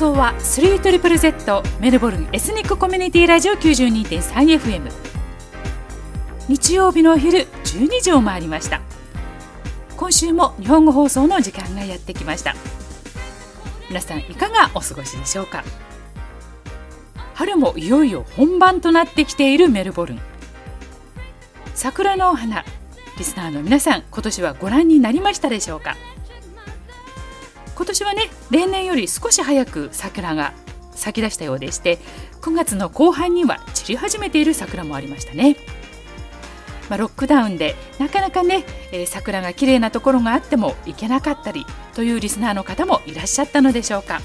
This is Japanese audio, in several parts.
送は 3ZZZ メルボルンエスニックコミュニティラジオ 92.3FM 日曜日のお昼12時を回りました。今週も日本語放送の時間がやってきました。皆さんいかがお過ごしでしょうか？春もいよいよ本番となってきているメルボルン。桜のお花リスナーの皆さん今年はご覧になりましたでしょうか？例年より少し早く桜が咲き出したようでして9月の後半には散り始めている桜もありましたね、まあ、ロックダウンでなかなかね、えー、桜が綺麗なところがあっても行けなかったりというリスナーの方もいらっしゃったのでしょうか。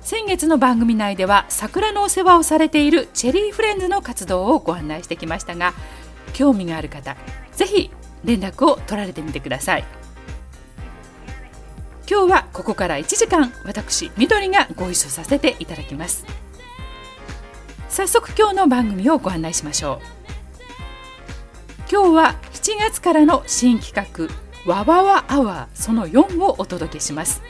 先月の番組内では桜のお世話をされているチェリーフレンズの活動をご案内してきましたが興味がある方ぜひ連絡を取られてみてください。今日はここから1時間私みどりがご一緒させていただきます。早速今日の番組をご案内しましょう。今日は7月からの新企画わわわアワーその4をお届けします。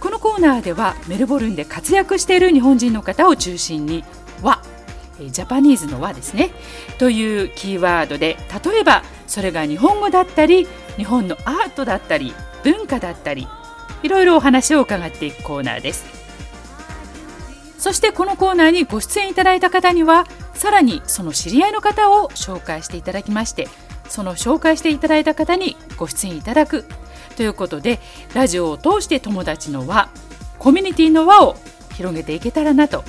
このコーナーではメルボルンで活躍している日本人の方を中心に和ジャパニーズの和ですねというキーワードで例えばそれが日本語だったり日本のアートだったり文化だったりいろいろお話を伺っていくコーナーです。そしてこのコーナーにご出演いただいた方にはさらにその知り合いの方を紹介していただきましてその紹介していただいた方にご出演いただく。ということでラジオを通して友達の輪コミュニティの輪を広げていけたらなと。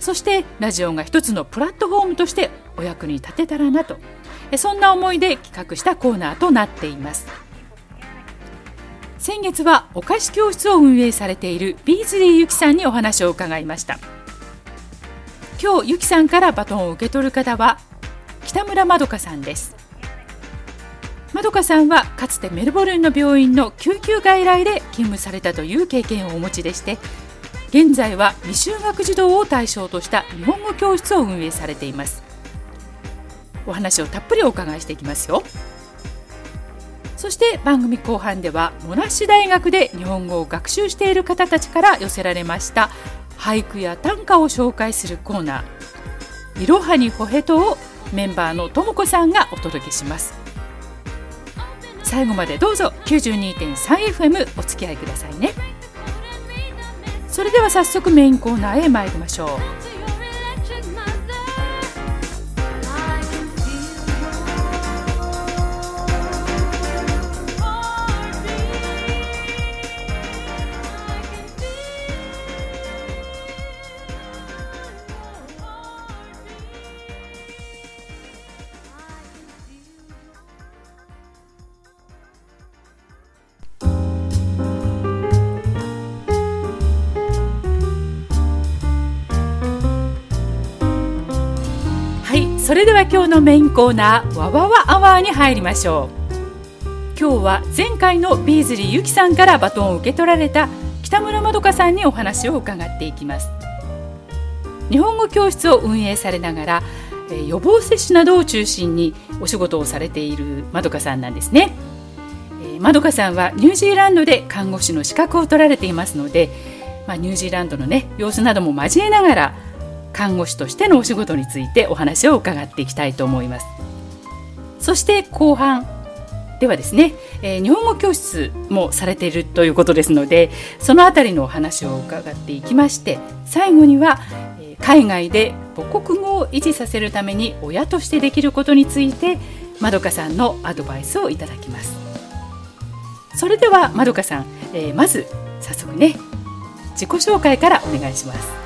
そしてラジオが一つのプラットフォームとしてお役に立てたらなと。そんな思いで企画したコーナーとなっています。先月はお菓子教室を運営されているビーズリーゆきさんにお話を伺いました。今日ゆきさんからバトンを受け取る方は北村まどかさんです。まどかさんはかつてメルボルンの病院の救急外来で勤務されたという経験をお持ちでして現在は未就学児童を対象とした日本語教室を運営されています。お話をたっぷりお伺いしていきますよ。そして番組後半ではモナッシュ大学で日本語を学習している方たちから寄せられました俳句や短歌を紹介するコーナーいろはにほへとをメンバーのともこさんがお届けします。最後までどうぞ 92.3FM お付き合いくださいね。それでは早速メインコーナーへ参りましょう。それでは今日のメインコーナーわわわアワーに入りましょう。今日は前回のビーズリーゆきさんからバトンを受け取られた北村まどかさんにお話を伺っていきます。日本語教室を運営されながら予防接種などを中心にお仕事をされているまどかさんなんですね。まどかさんはニュージーランドで看護師の資格を取られていますので、まあ、ニュージーランドのね様子なども交えながら看護師としてのお仕事についてお話を伺っていきたいと思います。そして後半ではですね、えー、日本語教室もされているということですのでそのあたりのお話を伺っていきまして最後には、えー、海外で母国語を維持させるために親としてできることについてまどかさんのアドバイスをいただきます。それではまどかさん、えー、まず早速ね自己紹介からお願いします。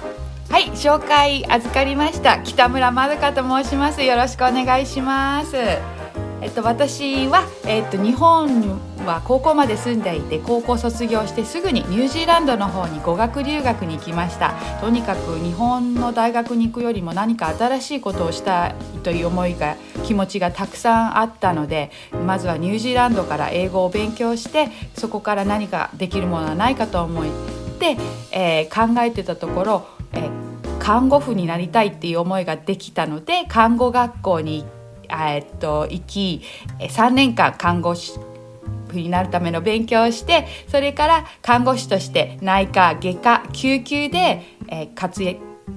はい紹介預かりました北村まどかと申します。よろしくお願いします。えっと私はえっと日本は高校まで住んでいて高校卒業してすぐにニュージーランドの方に語学留学に行きました。とにかく日本の大学に行くよりも何か新しいことをしたいという思いが気持ちがたくさんあったのでまずはニュージーランドから英語を勉強してそこから何かできるものはないかと思って、えー、考えてたところえ看護婦になりたいっていう思いができたので看護学校にえっと行き3年間看護師になるための勉強をしてそれから看護師として内科外科救急で、えー、活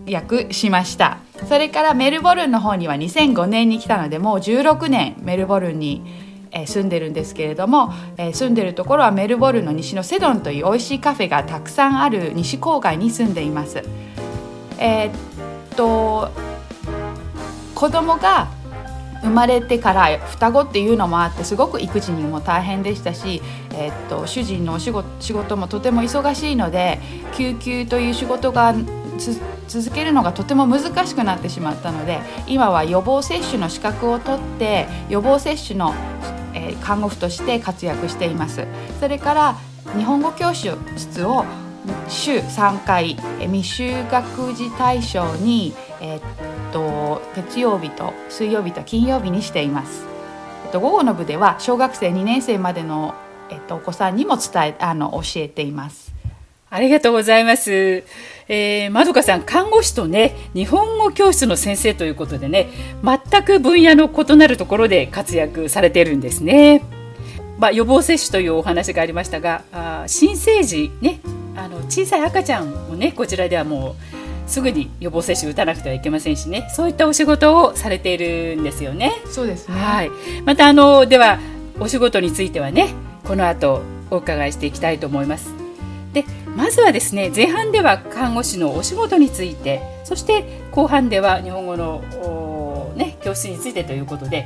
躍しましたそれからメルボルンの方には2005年に来たのでもう16年メルボルンにえ住んでるんですけれども、え住んでるところはメルボルンの西のセドンという美味しいカフェがたくさんある西郊外に住んでいます。えー、っと子供が生まれてから双子っていうのもあってすごく育児にも大変でしたし、えー、っと主人のお仕事仕事もとても忙しいので救急という仕事が続けるのがとても難しくなってしまったので今は予防接種の資格を取って予防接種の、えー、看護婦として活躍しています。それから日本語教室を週3回未就学児対象に、えー、っと月曜日と水曜日と金曜日にしています。えっと、午後の部では小学生2年生までの、えっと、お子さんにも伝えあの教えています。ありがとうございます。えー、まどかさん、看護師とね、日本語教室の先生ということでね、全く分野の異なるところで活躍されてるんですね。まあ、予防接種というお話がありましたが、あ新生児ね、あの小さい赤ちゃんもねこちらではもうすぐに予防接種打たなくてはいけませんしねそういったお仕事をされているんですよね。そうですね、はい、またあのではお仕事についてはねこの後お伺いしていきたいと思います。でまずはですね前半では看護師のお仕事についてそして後半では日本語の、ね、教室についてということで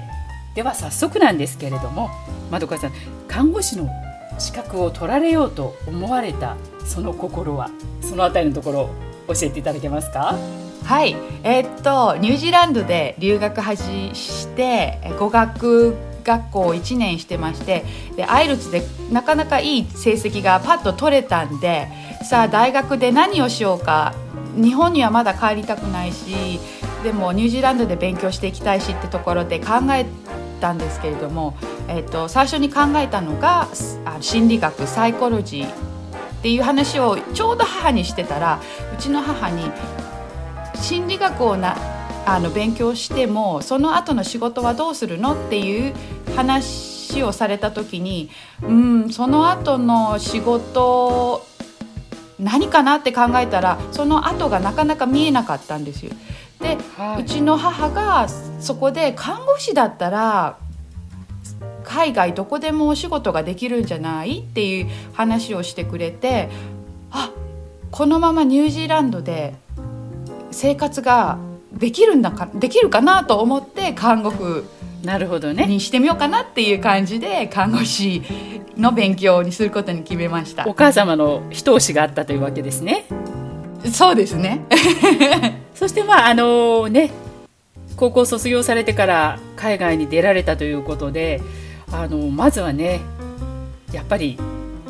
では早速なんですけれどもまどかさん看護師の資格を取られようと思われたその心はそのあたりのところ教えていただけますか？はい。えー、っとニュージーランドで留学はじして語学学校を1年してましてでアイルツでなかなかいい成績がパッと取れたんでさあ大学で何をしようか。日本にはまだ帰りたくないしでもニュージーランドで勉強していきたいしってところで考えたんですけれども、えーと、最初に考えたのが心理学サイコロジーっていう話をちょうど母にしてたらうちの母に心理学をなあの勉強してもその後の仕事はどうするのっていう話をされた時にうんその後の仕事何かなって考えたらその後がなかなか見えなかったんですよ。で、はい、うちの母がそこで看護師だったら海外どこでもお仕事ができるんじゃない？っていう話をしてくれてあこのままニュージーランドで生活ができるんだかできるかなと思って看護婦なるほどねにしてみようかなっていう感じで看護師の勉強にすることに決めました。お母様の一押しがあったというわけですね。そうですね。そしてまああのね高校卒業されてから海外に出られたということであのまずはねやっぱり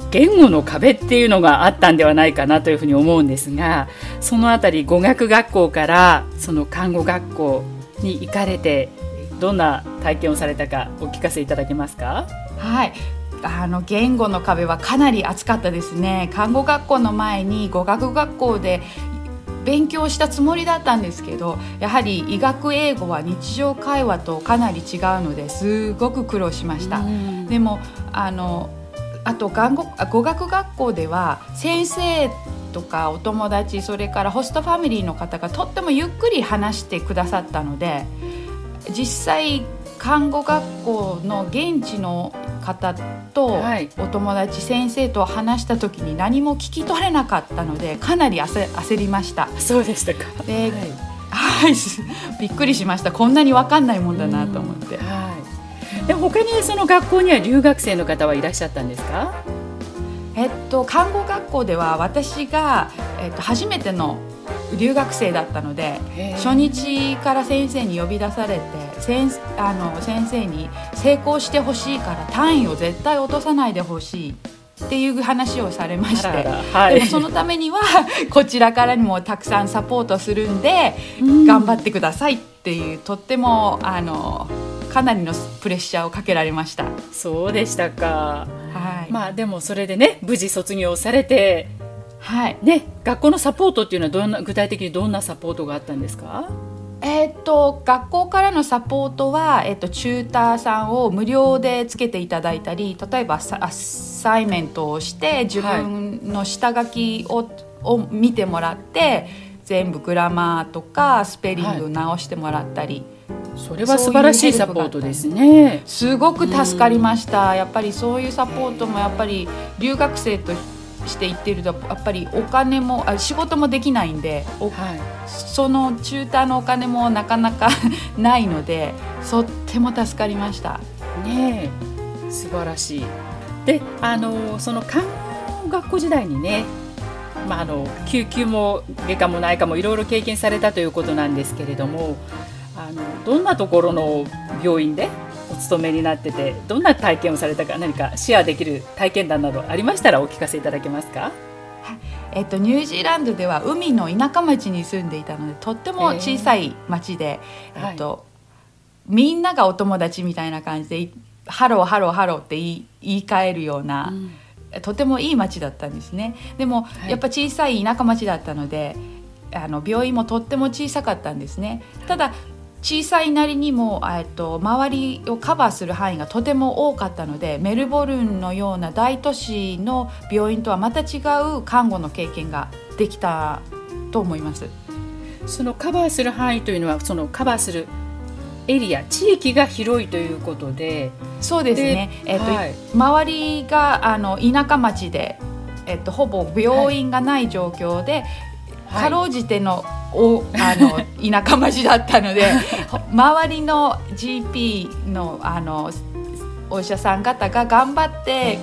言語の壁っていうのがあったんではないかなというふうに思うんですがそのあたり語学学校からその看護学校に行かれてどんな体験をされたかお聞かせいただけますか？はい。あの言語の壁はかなり厚かったですね。看護学校の前に語学学校で勉強したつもりだったんですけどやはり医学英語は日常会話とかなり違うのですごく苦労しました。でもあのあと語学学校では先生とかお友達それからホストファミリーの方がとってもゆっくり話してくださったので実際看護学校の現地の方とお友達、先生と話した時に何も聞き取れなかったのでかなり焦りました。そうでしたか。で、はい、びっくりしました。こんなに分かんないもんだなと思って、はい、で他にその学校には留学生の方はいらっしゃったんですか？えっと看護学校では私が、えっと、初めての留学生だったので初日から先生に呼び出されて先あの先生に成功してほしいから単位を絶対落とさないでほしいっていう話をされまして、はい、でもそのためには こちらからにもたくさんサポートするんで、頑張ってくださいっていうとってもあのかなりのプレッシャーをかけられました。そうでしたか、はい、まあでもそれでね無事卒業されてはい。ね、学校のサポートっていうのはどんな具体的にどんなサポートがあったんですか？ええーっと学校からのサポートは、えーっとチューターさんを無料でつけていただいたり例えばさアサイメントをして自分の下書きを,、を見てもらって全部グラマーとかスペリング直してもらったり、それは素晴らしいサポートですね。すごく助かりました、やっぱりそういうサポートもやっぱり留学生として行ってるとやっぱりお金もあ仕事もできないんでおはい。そのチューターのお金もなかなか ないのでとっても助かりましたねえ素晴らしい。であのその看護学校時代にね、まあ、あの救急も外科も内科もいろいろ経験されたということなんですけれどもあのどんなところの病院でお勤めになっててどんな体験をされたか何かシェアできる体験談などありましたらお聞かせいただけますか？えっと、ニュージーランドでは海の田舎町に住んでいたのでとっても小さい町で、えーえっとみんながお友達みたいな感じでいハローハローハローって言い言い換えるような、とてもいい町だったんですね。でも、い。やっぱ小さい田舎町だったのであの病院もとっても小さかったんですね。ただ小さいなりにも、えっと、周りをカバーする範囲がとても多かったのでメルボルンのような大都市の病院とはまた違う看護の経験ができたと思います。そのカバーする範囲というのはそのカバーするエリア地域が広いということでそうですね。でえっとはい。周りがあの田舎町で、えっと、ほぼ病院がない状況で、はいかろうじてのおあの田舎町だったのでほ 周りの GP のあのお医者さん方が頑張って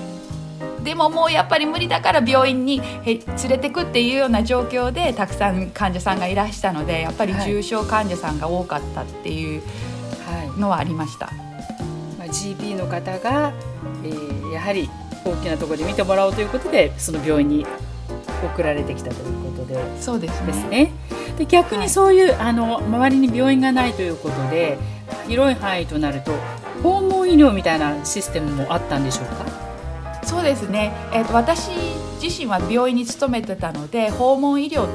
でももうやっぱり無理だから病院にへ連れてくっていうような状況でたくさん患者さんがいらしたのでやっぱりはい。重症患者さんが多かったっていうはい。のはありました。まあ、GP の方が、えーやはり大きなところで見てもらおうということでその病院に送られてきたということで。そうですね。で逆にそういう、あの周りに病院がないということで広い範囲となると訪問医療みたいなシステムもあったんでしょうか？そうですね、えー、と私自身は病院に勤めてたので訪問医療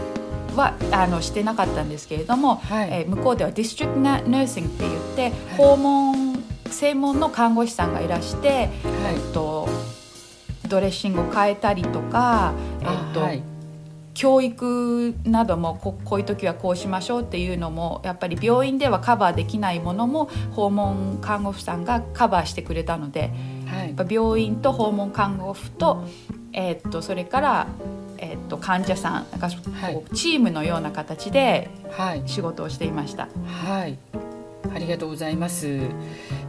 はあのしてなかったんですけれども、はい。えー向こうではディストリクトナーシングって言って訪問専門の看護師さんがいらして、えっとドレッシングを変えたりとか、えっとはい教育などもここういう時はこうしましょうっていうのもやっぱり病院ではカバーできないものも訪問看護婦さんがカバーしてくれたのではい。やっぱ病院と訪問看護婦と,、えーっとそれから、えーっと患者さんなんかチームのような形ではい。仕事をしていました。はい、ありがとうございます。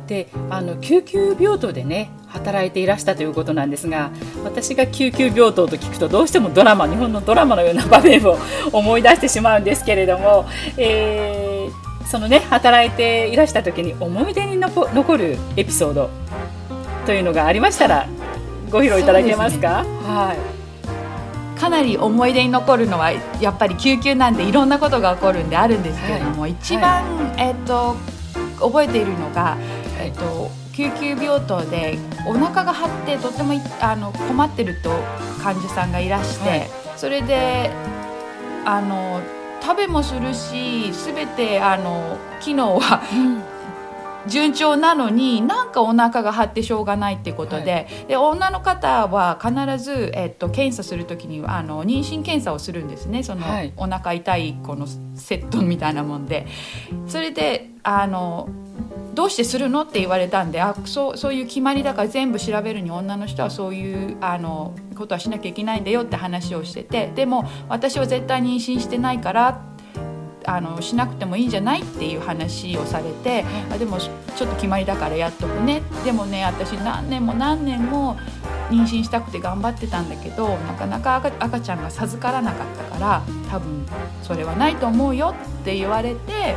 で、あの救急病棟でね働いていらしたということなんですが、私が救急病棟と聞くとどうしてもドラマ、日本のドラマのような場面を 思い出してしまうんですけれども、えーそのね働いていらした時に思い出に残残るエピソードというのがありましたらご披露いただけますか？はい。かなり思い出に残るのはやっぱり救急なんでいろんなことが起こるんであるんですけれども、一番、えっと覚えているのが、えっと救急病棟でお腹が張ってとてもいあの困ってると患者さんがいらして、はい。それであの食べもするし全てあの機能は順調なのになんかお腹が張ってしょうがないっていうことで,、で女の方は必ず、えっと、検査する時にあの妊娠検査をするんですね。その、はい。お腹痛いこのセットみたいなもんで。それであのどうしてするのって言われたんであそうそういう決まりだから全部調べるに女の人はそういうあのことはしなきゃいけないんだよって話をしてて。でも私は絶対妊娠してないからあのしなくてもいいんじゃないっていう話をされてあでもちょっと決まりだからやっとくね。でもね私何年も何年も妊娠したくて頑張ってたんだけどなかなか赤赤ちゃんが授からなかったから多分それはないと思うよって言われて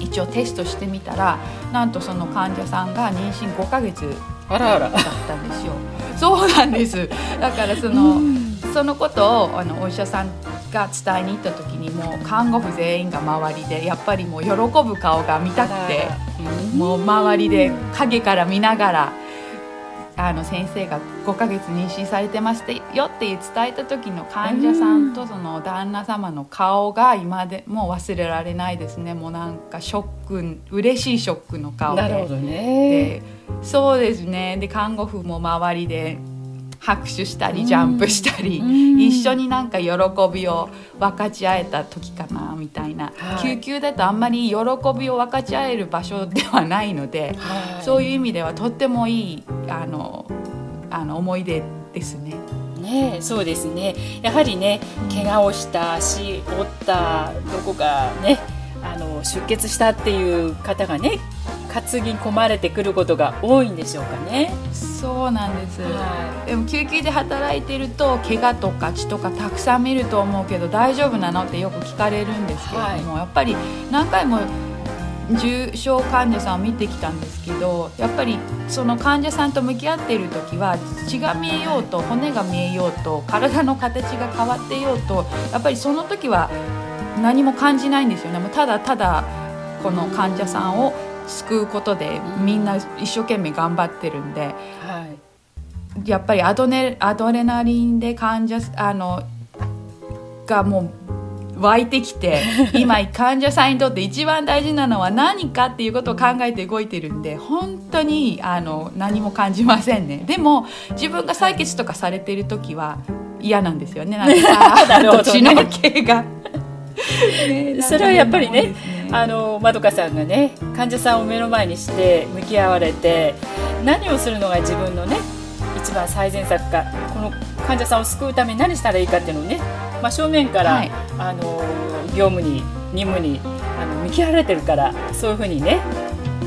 一応テストしてみたらなんとその患者さんが妊娠5ヶ月あらあら。だったんですよ。そうなんですだからその、そのことをあのお医者さんが伝えに行った時にもう看護婦全員が周りでやっぱりもう喜ぶ顔が見たくてもう周りで影から見ながらあの先生が5ヶ月妊娠されてますよって伝えた時の患者さんとその旦那様の顔が今でも忘れられないですね。もうなんかショック嬉しいショックの顔で。なるほどね。そうですね。で看護婦も周りで拍手したりジャンプしたり、一緒になんか喜びを分かち合えた時かなみたいな、はい、救急だとあんまり喜びを分かち合える場所ではないので、はい、そういう意味ではとってもいいあのあの思い出ですね。ね、そうですね。やはりね怪我をした足折ったどこかねあの出血したっていう方がね担ぎ込まれてくることが多いんでしょうかね。そうなんです、はい、でも救急で働いてると怪我とか血とかたくさん見ると思うけど大丈夫なのってよく聞かれるんですけれども、はい、やっぱり何回も重症患者さんを見てきたんですけどやっぱりその患者さんと向き合っている時は血が見えようと骨が見えようと体の形が変わっていようとやっぱりその時は何も感じないんですよね。もうただただこの患者さんを救うことでみんな一生懸命頑張ってるんで、はい、やっぱりアドネアドレナリンで患者あのがもう湧いてきて 今患者さんにとって一番大事なのは何かっていうことを考えて動いてるんで本当にあの何も感じませんね。でも自分が採血とかされてる時は嫌なんですよね。なんか 血の気が。ね、それはやっぱりねあのまどかさんがね患者さんを目の前にして向き合われて何をするのが自分のね一番最善策かこの患者さんを救うために何したらいいかっていうのをね、まあ、正面から、はい、あの業務に任務にあの向き合われてるからそういうふうにね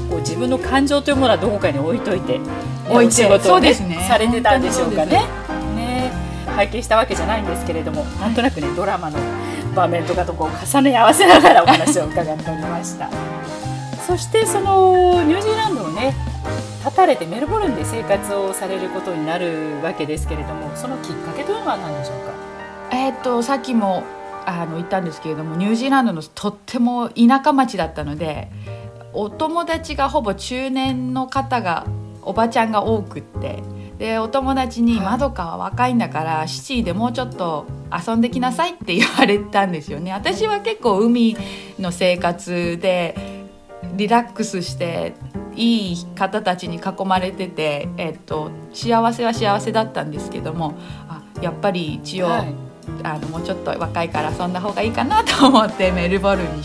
こう自分の感情というものはどこかに置いといて、お仕事をね、ね。されてたんでしょうかね。ね。拝見したわけじゃないんですけれども、なんとなくねドラマの場面とかとこう重ね合わせながらお話を伺っておりました。そしてそのニュージーランドをね立たれてメルボルンで生活をされることになるわけですけれどもそのきっかけというのは何でしょうか？えー、っとさっきもあの言ったんですけれどもニュージーランドのとっても田舎町だったのでお友達がほぼ中年の方がおばちゃんが多くって。でお友達に「まどかは若いんだからシティでもうちょっと遊んできなさい」って言われたんですよね。私は結構海の生活でリラックスしていい方たちに囲まれてて、えっと、幸せは幸せだったんですけどもあやっぱり一応、はい、あのもうちょっと若いから遊んだ方がいいかなと思ってメルボルンに、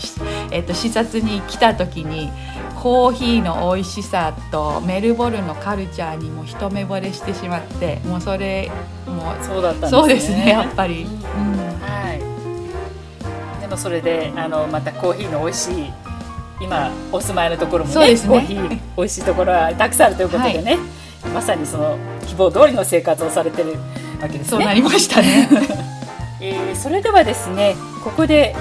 えっと、視察に来た時にコーヒーの美味しさとメルボルンのカルチャーにも一目惚れしてしまってもうそれもうそうだったんですね。そうですねやっぱり、うん、はい。でもそれであのまたコーヒーの美味しい今お住まいのところもねそうですね。コーヒー美味しいところはたくさんあるということでね、はい、まさにその希望通りの生活をされてるわけですね。そうなりましたね、えー、それではですねここで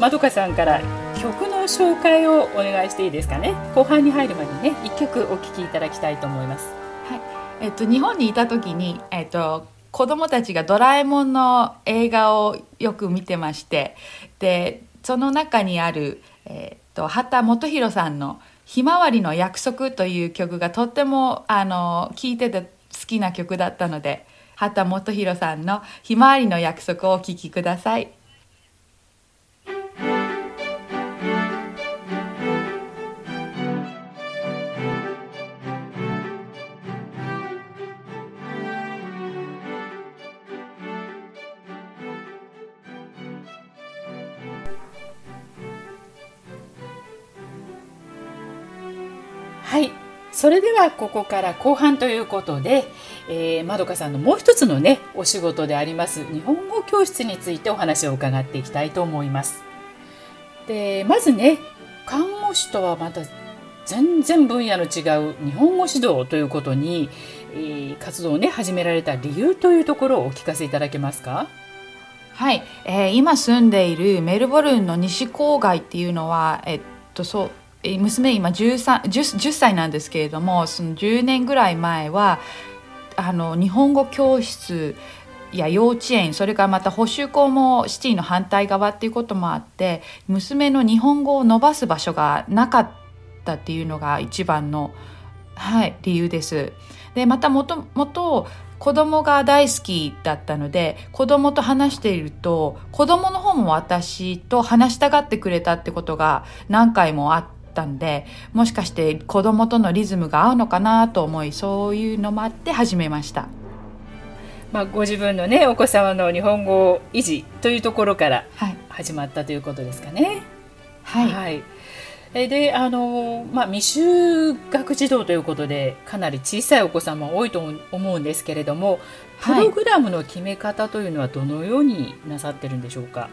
まどかさんから曲の紹介をお願いしていいですかね？後半に入るまでね一曲お聴きいただきたいと思います。はい。えっと日本にいた時にえっと子供たちがドラえもんの映画をよく見てましてでその中にある、えっと畑基博さんの「ひまわりの約束」という曲がとってもあの聴いてて好きな曲だったので畑基博さんの「ひまわりの約束」をお聴きください。それではここから後半ということで、えー、まどかさんのもう一つのねお仕事であります日本語教室についてお話を伺っていきたいと思います。でまずね看護師とはまた全然分野の違う日本語指導ということに、えー、活動をね始められた理由というところをお聞かせいただけますか？はい、えー、今住んでいるメルボルンの西郊外っていうのは、えっと、そう娘今 10, 10歳なんですけれどもその10年ぐらい前はあの日本語教室や幼稚園それからまた補習校もシティの反対側っていうこともあって娘の日本語を伸ばす場所がなかったっていうのが一番のはい、理由です。で、またもともと子供が大好きだったので、子供と話していると、子供の方も私と話したがってくれたってことが何回もあってたんで、もしかして子供とのリズムが合うのかなと思い、そういうのもあって始めました。まあ、ご自分のねお子様の日本語維持というところからはい。始まったということですかね。はい。えであの、まあ、未就学児童ということでかなり小さいお子様多いと思うんですけれどもプはいログラムの決め方というのはどのようになさってるんでしょうか、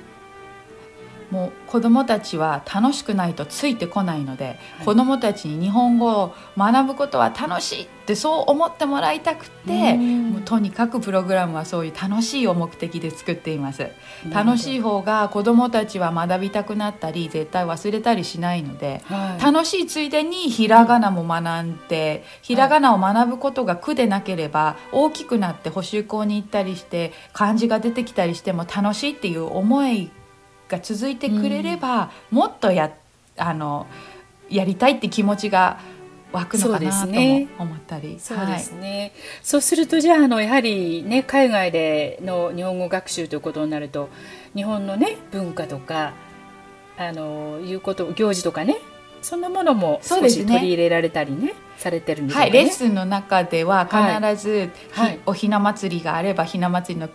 もう子供たちは楽しくないとついてこないので、はい。子供たちに日本語を学ぶことは楽しいってそう思ってもらいたくて、うん。もうとにかくプログラムはそういう楽しいを目的で作っています。楽しい方が子供たちは学びたくなったり絶対忘れたりしないのではい。楽しいついでにひらがなも学んでひらがなを学ぶことが苦でなければ大きくなって補習校に行ったりして漢字が出てきたりしても楽しいっていう思いが続いてくれれば、もっとやあのやりたいって気持ちが湧くのかなともね思ったり。そうですね、そうするとじゃああのやはりね海外での日本語学習ということになると日本のね文化とかあのいうこと行事とかねそんなものも少し取り入れられたりねされてるんでしょうはい。レッスンの中では必ず、ひはいおひな祭りがあればひな祭りの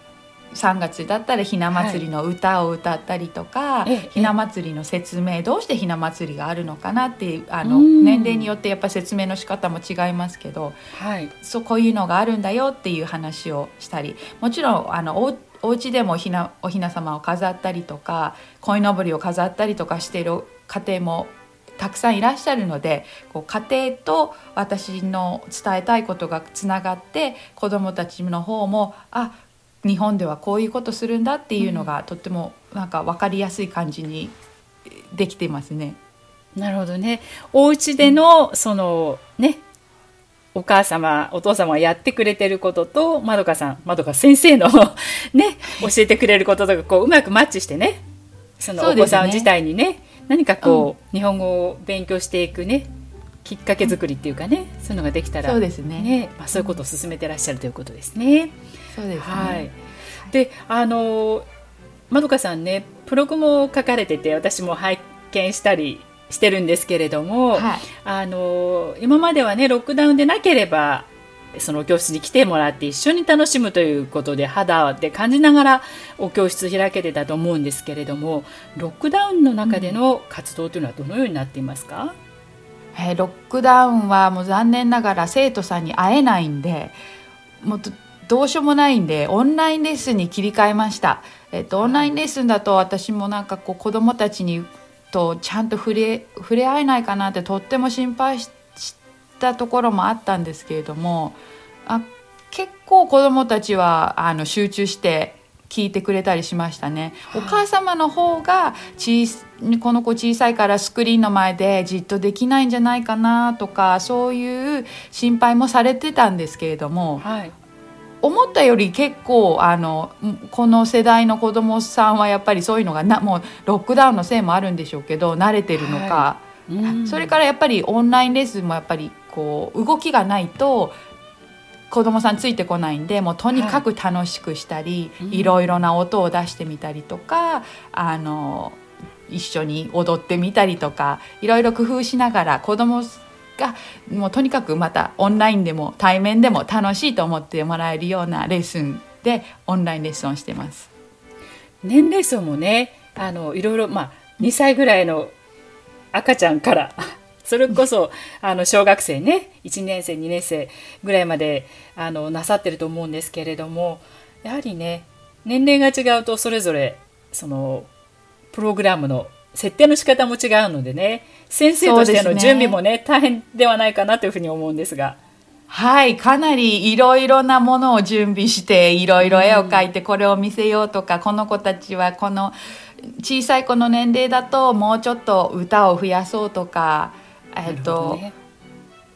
3月だったらひな祭りの歌を歌ったりとか、ええ。ひな祭りの説明どうしてひな祭りがあるのかなっていうあのうん。年齢によってやっぱ説明の仕方も違いますけどはい。そうこういうのがあるんだよっていう話をしたりもちろんあのおお家でもひなおひな様を飾ったりとか鯉のぼりを飾ったりとかしている家庭もたくさんいらっしゃるのでこう家庭と私の伝えたいことがつながって子どもたちの方もあ日本ではこういうことするんだっていうのが、とってもなんか分かりやすい感じにできていますね。なるほどね。お家でのそのねお母様お父様がやってくれてることとまどかさんまどか先生の ね教えてくれることとかこううまくマッチしてねそのお子さん自体にね何かこう、日本語を勉強していくねきっかけ作りっていうかね、そういうのができたらそうですね。ねまあ、そういうことを進めてらっしゃるということですね。そうですね。はい、であのまどかさんねプログも書かれてて私も拝見したりしてるんですけれども、はい。あの今まではねロックダウンでなければその教室に来てもらって一緒に楽しむということで肌で感じながらお教室開けてたと思うんですけれどもロックダウンの中での活動というのはどのようになっていますか、えーロックダウンはもう残念ながら生徒さんに会えないんでもうどどうしようもないんでオンラインレッスンに切り替えました、えっとオンラインレッスンだと私もなんかこう子どもたちにとちゃんと触れ触れ合えないかなってとっても心配ししたところもあったんですけれどもあ結構子どもたちはあの集中して聞いてくれたりしましたね。お母様の方が小さこの子小さいからスクリーンの前でじっとできないんじゃないかなとかそういう心配もされてたんですけれどもはい、思ったより結構あのこの世代の子供さんはやっぱりそういうのがなもうロックダウンのせいもあるんでしょうけど慣れてるのか、うん。それからやっぱりオンラインレッスンもやっぱりこう動きがないと子供さんついてこないんでもうとにかく楽しくしたり、はい。い、ろいろな音を出してみたりとかあの一緒に踊ってみたりとかいろいろ工夫しながら子供がもうとにかくまたオンラインでも対面でも楽しいと思ってもらえるようなレッスンでオンラインレッスンをしてます。年齢層もねあのいろいろ、まあ、2歳ぐらいの赤ちゃんから それこそあの小学生ね1年生2年生ぐらいまであのなさってると思うんですけれどもやはりね年齢が違うとそれぞれそのプログラムの設定の仕方も違うのでね先生としての準備もね大変ではないかなというふうに思うんですが。はい、かなりいろいろなものを準備して、いろいろ絵を描いてこれを見せようとか、この子たちはこの小さい子の年齢だともうちょっと歌を増やそうとか、えっとど、ね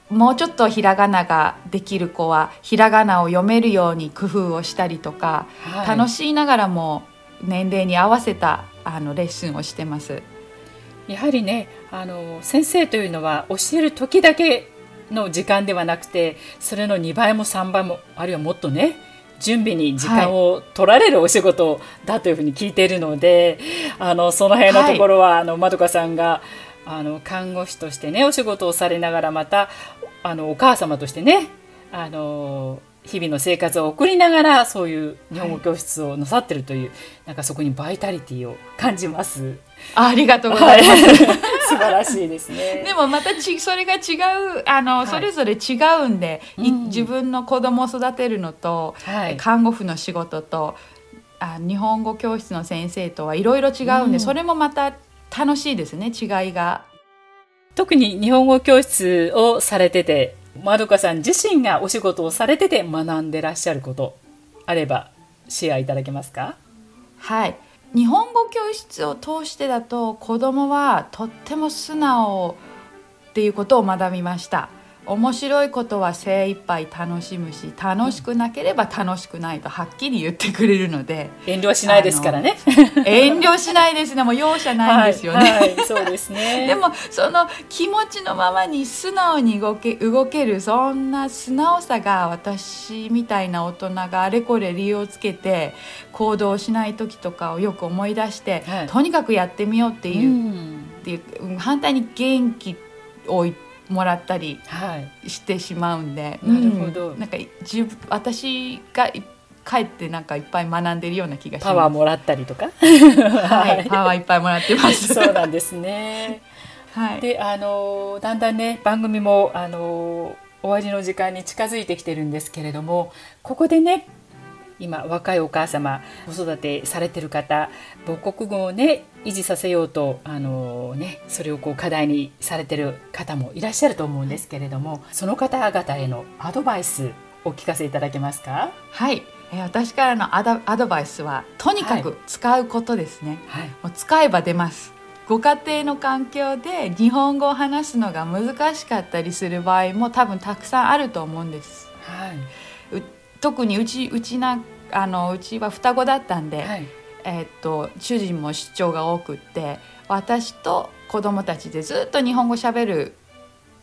もうちょっとひらがなができる子はひらがなを読めるように工夫をしたりとか、はい楽しいながらも年齢に合わせたあのレッスンをしてます。やはりねあの先生というのは教える時だけの時間ではなくてそれの2倍も3倍もあるいはもっとね準備に時間を取られるお仕事だというふうに聞いているので、はい、あのその辺のところは、はい、あのまどかさんがあの看護師としてねお仕事をされながらまたあのお母様としてねあの日々の生活を送りながらそういう日本語教室をなさってるという、はい、なんかそこにバイタリティを感じます。ありがとうございます。素晴らしいですね。でもまたちそれが違うあの、はい、それぞれ違うんで、うん、自分の子供を育てるのと、はい、看護婦の仕事とあ日本語教室の先生とはいろいろ違うんで、うん、それもまた楽しいですね違いが。特に日本語教室をされててまどかさん自身がお仕事をされてて学んでらっしゃることあればシェアいただけますか？はい。日本語教室を通してだと子どもはとっても素直っていうことを学びました。面白いことは精一杯楽しむし楽しくなければ楽しくないとはっきり言ってくれるので遠慮しないですからね。遠慮しないですね。もう容赦ないんですよね、はいはい、そうですね。でもその気持ちのままに素直に動け動けるそんな素直さが私みたいな大人があれこれ理由をつけて行動しない時とかをよく思い出して、はい、とにかくやってみようっていう、っていう反対に元気を言ってもらったりしてしまうんで、はい、なるほど、うん、なんか自私が帰ってなんかいっぱい学んでるような気がします。パワーもらったりとか？はい、パワーいっぱいもらってます。そうなんですね。はい、であのだんだんね番組もあの終わりの時間に近づいてきてるんですけれどもここでね今若いお母様子育てされてる方母国語をね維持させようとあの、ね、それをこう課題にされてる方もいらっしゃると思うんですけれどもその方々へのアドバイスお聞かせいただけますか？はい。私からのアドアドバイスはとにかく使うことですね、はい、もう使えば出ます。ご家庭の環境で日本語を話すのが難しかったりする場合も多分たくさんあると思うんです、はい、特にうちうちなあのうちは双子だったんで、はい、えー、っと主人も出張が多くって私と子供たちでずっと日本語しゃべる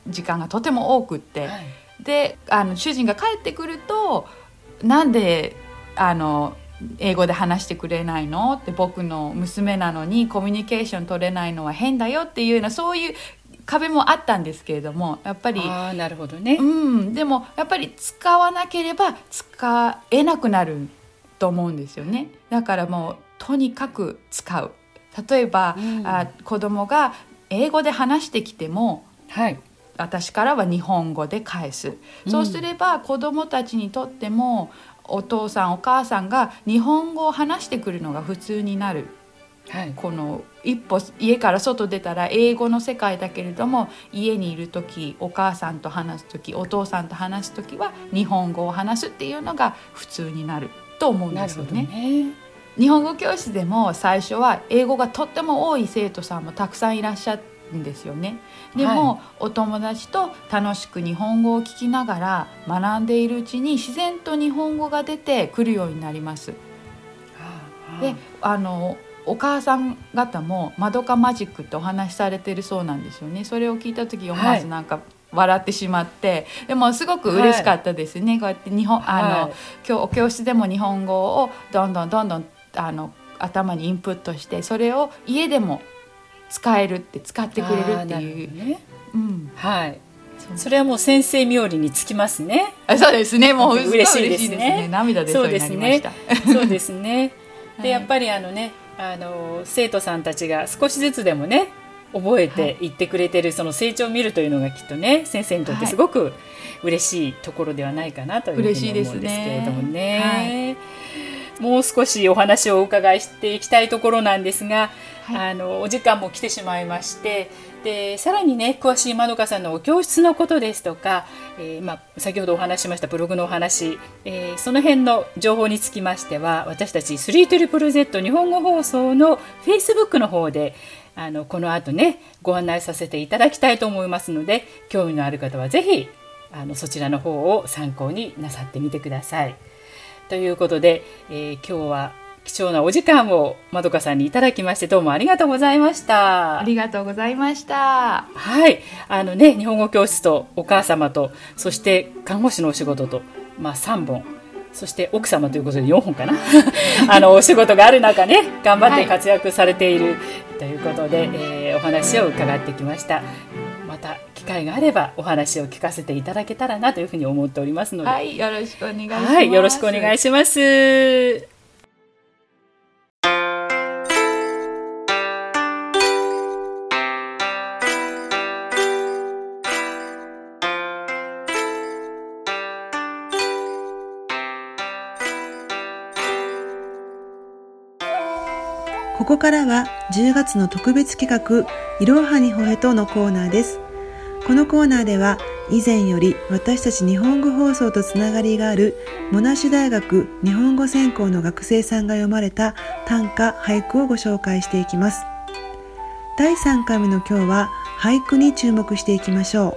時間がとても多くって、はい、であの主人が帰ってくるとなんであの英語で話してくれないの？って僕の娘なのにコミュニケーション取れないのは変だよっていうようなそういう壁もあったんですけれどもやっぱりあなるほどね、うん、でもやっぱり使わなければ使えなくなると思うんですよね。だからもうとにかく使う。例えば、うん、あ子供が英語で話してきても、はい、私からは日本語で返す、うん、そうすれば子供たちにとってもお父さんお母さんが日本語を話してくるのが普通になるはい、この一歩家から外出たら英語の世界だけれども家にいる時お母さんと話す時お父さんと話す時は日本語を話すっていうのが普通になると思うんですよね。ね日本語教室でも最初は英語がとっても多い生徒さんもたくさんいらっしゃるんですよね。でも、はい、お友達と楽しく日本語を聞きながら学んでいるうちに自然と日本語が出てくるようになります。であのお母さん方も「まどかマジック」ってお話しされてるそうなんですよね。それを聞いた時思わずなんか、笑ってしまってでもすごく嬉しかったですね、はい、こうやって日本あの、はい、今日教室でも日本語をどんどんどんどんあの頭にインプットしてそれを家でも使えるって使ってくれるっていう。ね、うん、はいそれはもう先生冥利につきますね。あそうですね。もう嬉しいですね。すね涙出そうになりました。そうですね。で、やっぱりあのね、あの生徒さんたちが少しずつでもね覚えてい。ってくれてるその成長を見るというのがきっとね先生にとってすごく嬉しいところではないかなというふうに思うんですけれどもね。もう少しお話をお伺いしていきたいところなんですが、はい、あのお時間も来てしまいましてでさらにね詳しいまどかさんのお教室のことですとか、えー、まあ、先ほどお話しましたブログのお話、えー、その辺の情報につきましては私たち 3ZZZ 日本語放送の Facebook の方であのこの後ねご案内させていただきたいと思いますので興味のある方は是非あのそちらの方を参考になさってみてください。ということで、えー、今日は貴重なお時間をまどかさんにいただきましてどうもありがとうございました。ありがとうございました。はい。あのね日本語教室とお母様とそして看護師のお仕事とまあ3本。そして奥様ということで4本かな。あのお仕事がある中ね頑張って活躍されている、ということで、えー、お話を伺ってきました。また機会があればお話を聞かせていただけたらなというふうに思っておりますので。はいよろしくお願いします、はい、よろしくお願いしますここからは10月の特別企画、いろはにほへとのコーナーです。このコーナーでは以前より私たち日本語放送とつながりがあるモナシ大学日本語専攻の学生さんが読まれた短歌俳句をご紹介していきます。第3回目の今日は俳句に注目していきましょ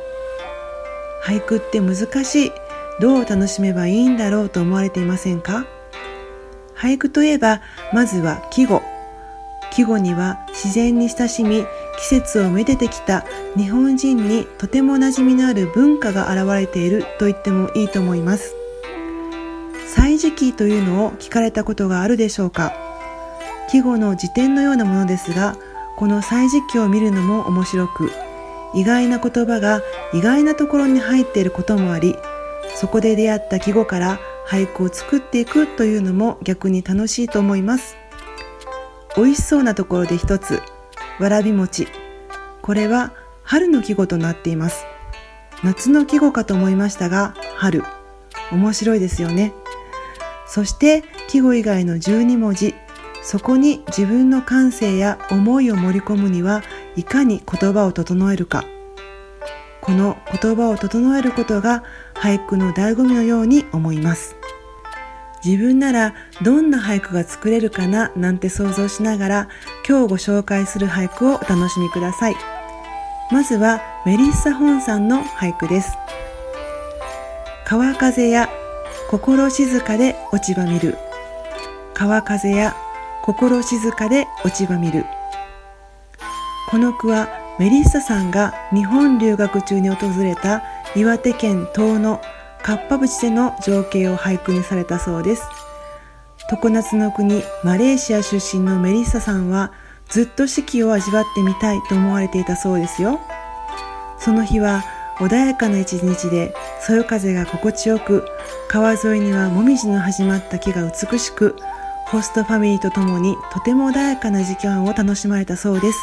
う。俳句って難しい。どう楽しめばいいんだろうと思われていませんか？俳句といえばまずは季語季語には自然に親しみ季節をめでてきた日本人にとても馴染みのある文化が現れていると言ってもいいと思います。歳時記というのを聞かれたことがあるでしょうか？季語の辞典のようなものですがこの歳時記を見るのも面白く意外な言葉が意外なところに入っていることもありそこで出会った季語から俳句を作っていくというのも逆に楽しいと思います。美味しそうなところで一つ、わらび餅。これは春の季語となっています。夏の季語かと思いましたが、春。面白いですよね。そして季語以外の12文字。そこに自分の感性や思いを盛り込むにはいかに言葉を整えるか。この言葉を整えることが俳句の醍醐味のように思います。自分ならどんな俳句が作れるかななんて想像しながら今日ご紹介する俳句をお楽しみください。まずはメリッサ本さんの俳句です。川風や心静かで落ち葉見る。川風や心静かで落ち葉見る。この句はメリッサさんが日本留学中に訪れた岩手県東のかっぱ淵での情景を俳句にされたそうです。常夏の国マレーシア出身のメリッサさんはずっと四季を味わってみたいと思われていたそうですよ。その日は穏やかな一日でそよ風が心地よく川沿いにはもみじの始まった木が美しくホストファミリーと共にとても穏やかな時間を楽しまれたそうです。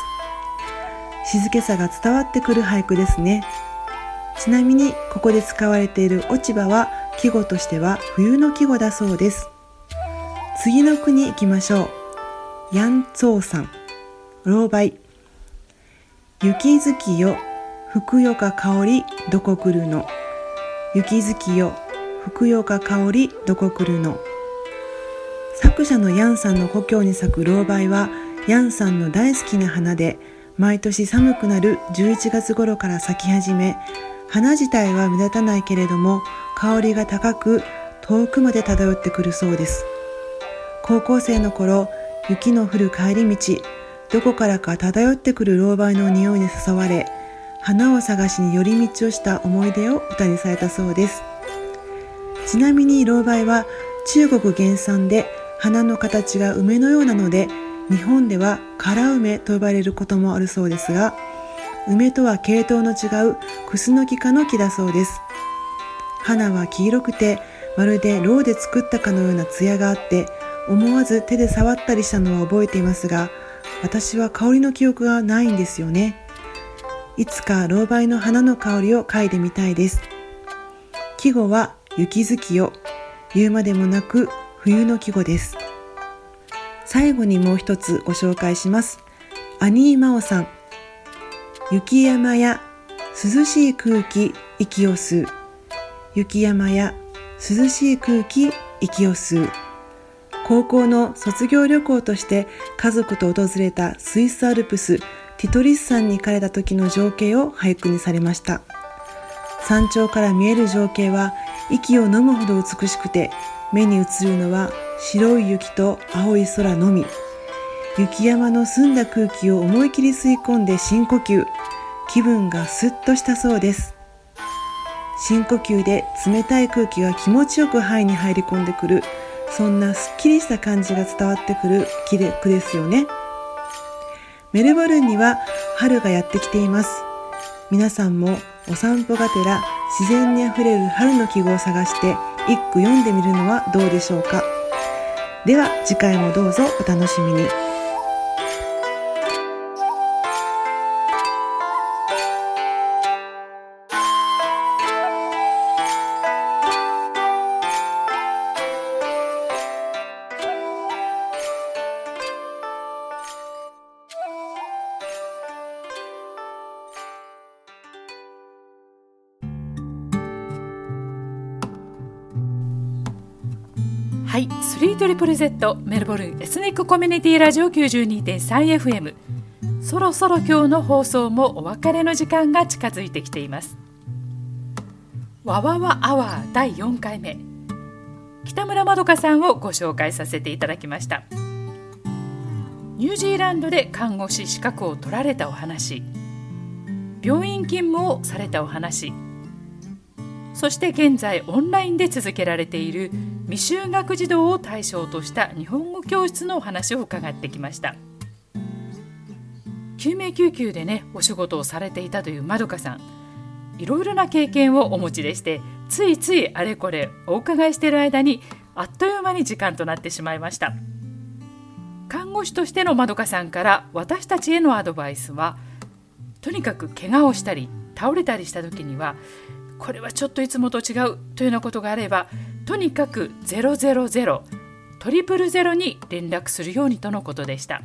静けさが伝わってくる俳句ですね。ちなみにここで使われている落ち葉は季語としては冬の季語だそうです。次の句に行きましょう。ヤンツォーさん、老梅。雪月よ、ふくよか香り、どこ来るの。雪月よ、ふくよか香り、どこ来るの。作者のヤンさんの故郷に咲く老梅は、ヤンさんの大好きな花で、毎年寒くなる11月頃から咲き始め、花自体は目立たないけれども香りが高く遠くまで漂ってくるそうです。高校生の頃雪の降る帰り道どこからか漂ってくる老梅の匂いに誘われ花を探しに寄り道をした思い出を歌にされたそうです。ちなみに老梅は中国原産で花の形が梅のようなので日本では唐梅と呼ばれることもあるそうですが梅とは系統の違うクスノキ科の木だそうです。花は黄色くてまるでろうで作ったかのような艶があって思わず手で触ったりしたのは覚えていますが私は香りの記憶がないんですよね。いつか老梅の花の香りを嗅いでみたいです。季語は雪月よ言うまでもなく冬の季語です。最後にもう一つご紹介します。アニーマオさん。雪山や涼しい空気息を吸う。雪山や涼しい空気息を吸う。高校の卒業旅行として家族と訪れたスイスアルプスティトリス山に行かれた時の情景を俳句にされました。山頂から見える情景は息を飲むほど美しくて目に映るのは白い雪と青い空のみ。雪山の澄んだ空気を思い切り吸い込んで深呼吸。気分がスッとしたそうです。深呼吸で冷たい空気が気持ちよく肺に入り込んでくる。そんなすっきりした感じが伝わってくる。句ですよね。メルボルンには春がやってきています。皆さんもお散歩がてら自然にあふれる春の季語を探して一句読んでみるのはどうでしょうか。では次回もどうぞお楽しみに。3トリプル Z メルボルンエスニックコミュニティラジオ 92.3FM そろそろ今日の放送もお別れの時間が近づいてきています。わわわアワー第4回目。北村まどかさんをご紹介させていただきました。ニュージーランドで看護師資格を取られたお話。病院勤務をされたお話。そして現在オンラインで続けられている未就学児童を対象とした日本語教室のお話を伺ってきました。救命救急でねお仕事をされていたというまどかさん。いろいろな経験をお持ちでしてついついあれこれお伺いしている間にあっという間に時間となってしまいました。看護師としてのまどかさんから私たちへのアドバイスはとにかく怪我をしたり倒れたりした時にはこれはちょっといつもと違うというようなことがあればとにかく000トリプルゼロに連絡するようにとのことでした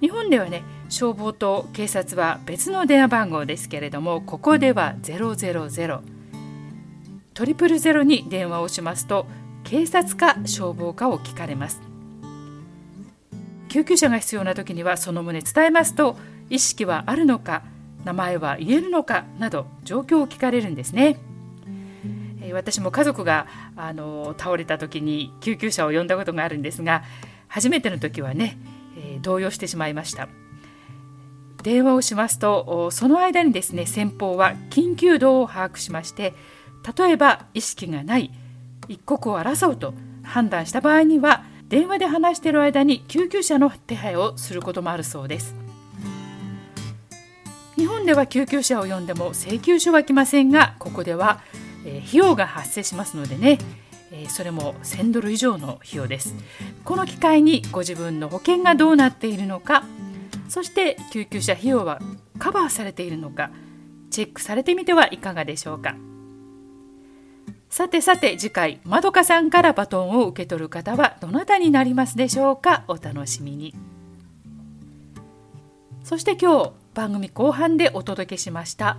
日本ではね消防と警察は別の電話番号ですけれどもここでは000トリプルゼロに電話をしますと警察か消防かを聞かれます救急車が必要な時にはその旨伝えますと意識はあるのか名前は言えるのかなど状況を聞かれるんですね。私も家族があの倒れた時に救急車を呼んだことがあるんですが初めての時はね、えー、動揺してしまいました。電話をしますとその間にですね先方は緊急度を把握しまして例えば意識がない一刻を争うと判断した場合には電話で話している間に救急車の手配をすることもあるそうです。日本では救急車を呼んでも請求書は来ませんがここでは、え、費用が発生しますのでね、え、それも1000ドル以上の費用です。この機会にご自分の保険がどうなっているのかそして救急車費用はカバーされているのかチェックされてみてはいかがでしょうか。さてさて次回まどかさんからバトンを受け取る方はどなたになりますでしょうか？お楽しみに。そして今日番組後半でお届けしました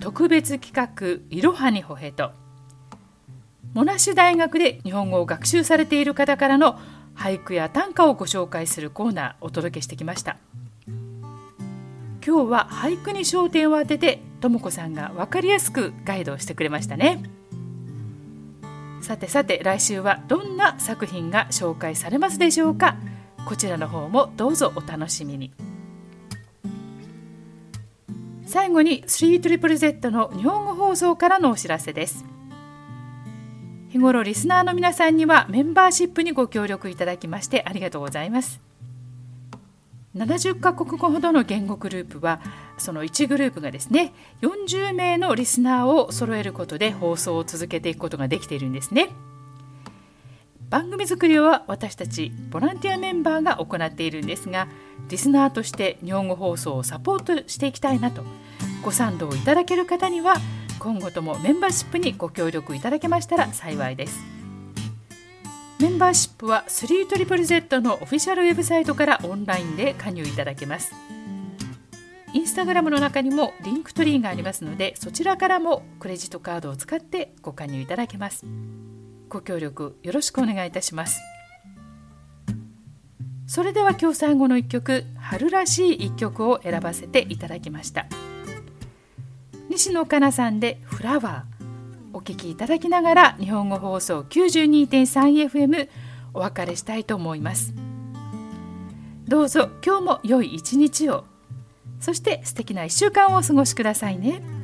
特別企画いろはにほへと。モナッシュ大学で日本語を学習されている方からの俳句や短歌をご紹介するコーナーお届けしてきました。今日は俳句に焦点を当ててとも子さんが分かりやすくガイドをしてくれましたね。さてさて来週はどんな作品が紹介されますでしょうか？こちらの方もどうぞお楽しみに。最後に 3ZZZ の日本語放送からのお知らせです。日頃リスナーの皆さんにはメンバーシップにご協力いただきましてありがとうございます。70カ国語ほどの言語グループはその1グループがですね40名のリスナーを揃えることで放送を続けていくことができているんですね。番組作りは私たちボランティアメンバーが行っているんですがリスナーとして日本語放送をサポートしていきたいなと。ご賛同いただける方には今後ともメンバーシップにご協力いただけましたら幸いです。メンバーシップは 3ZZZ のオフィシャルウェブサイトからオンラインで加入いただけます。インスタグラムの中にも Linktree がありますのでそちらからもクレジットカードを使ってご加入いただけます。ご協力よろしくお願いいたします。それでは今日最後の一曲春らしい一曲を選ばせていただきました。西野カナさんでフラワー。お聞きいただきながら日本語放送 92.3FM お別れしたいと思います。どうぞ今日も良い一日を。そして素敵な1週間をお過ごしくださいね。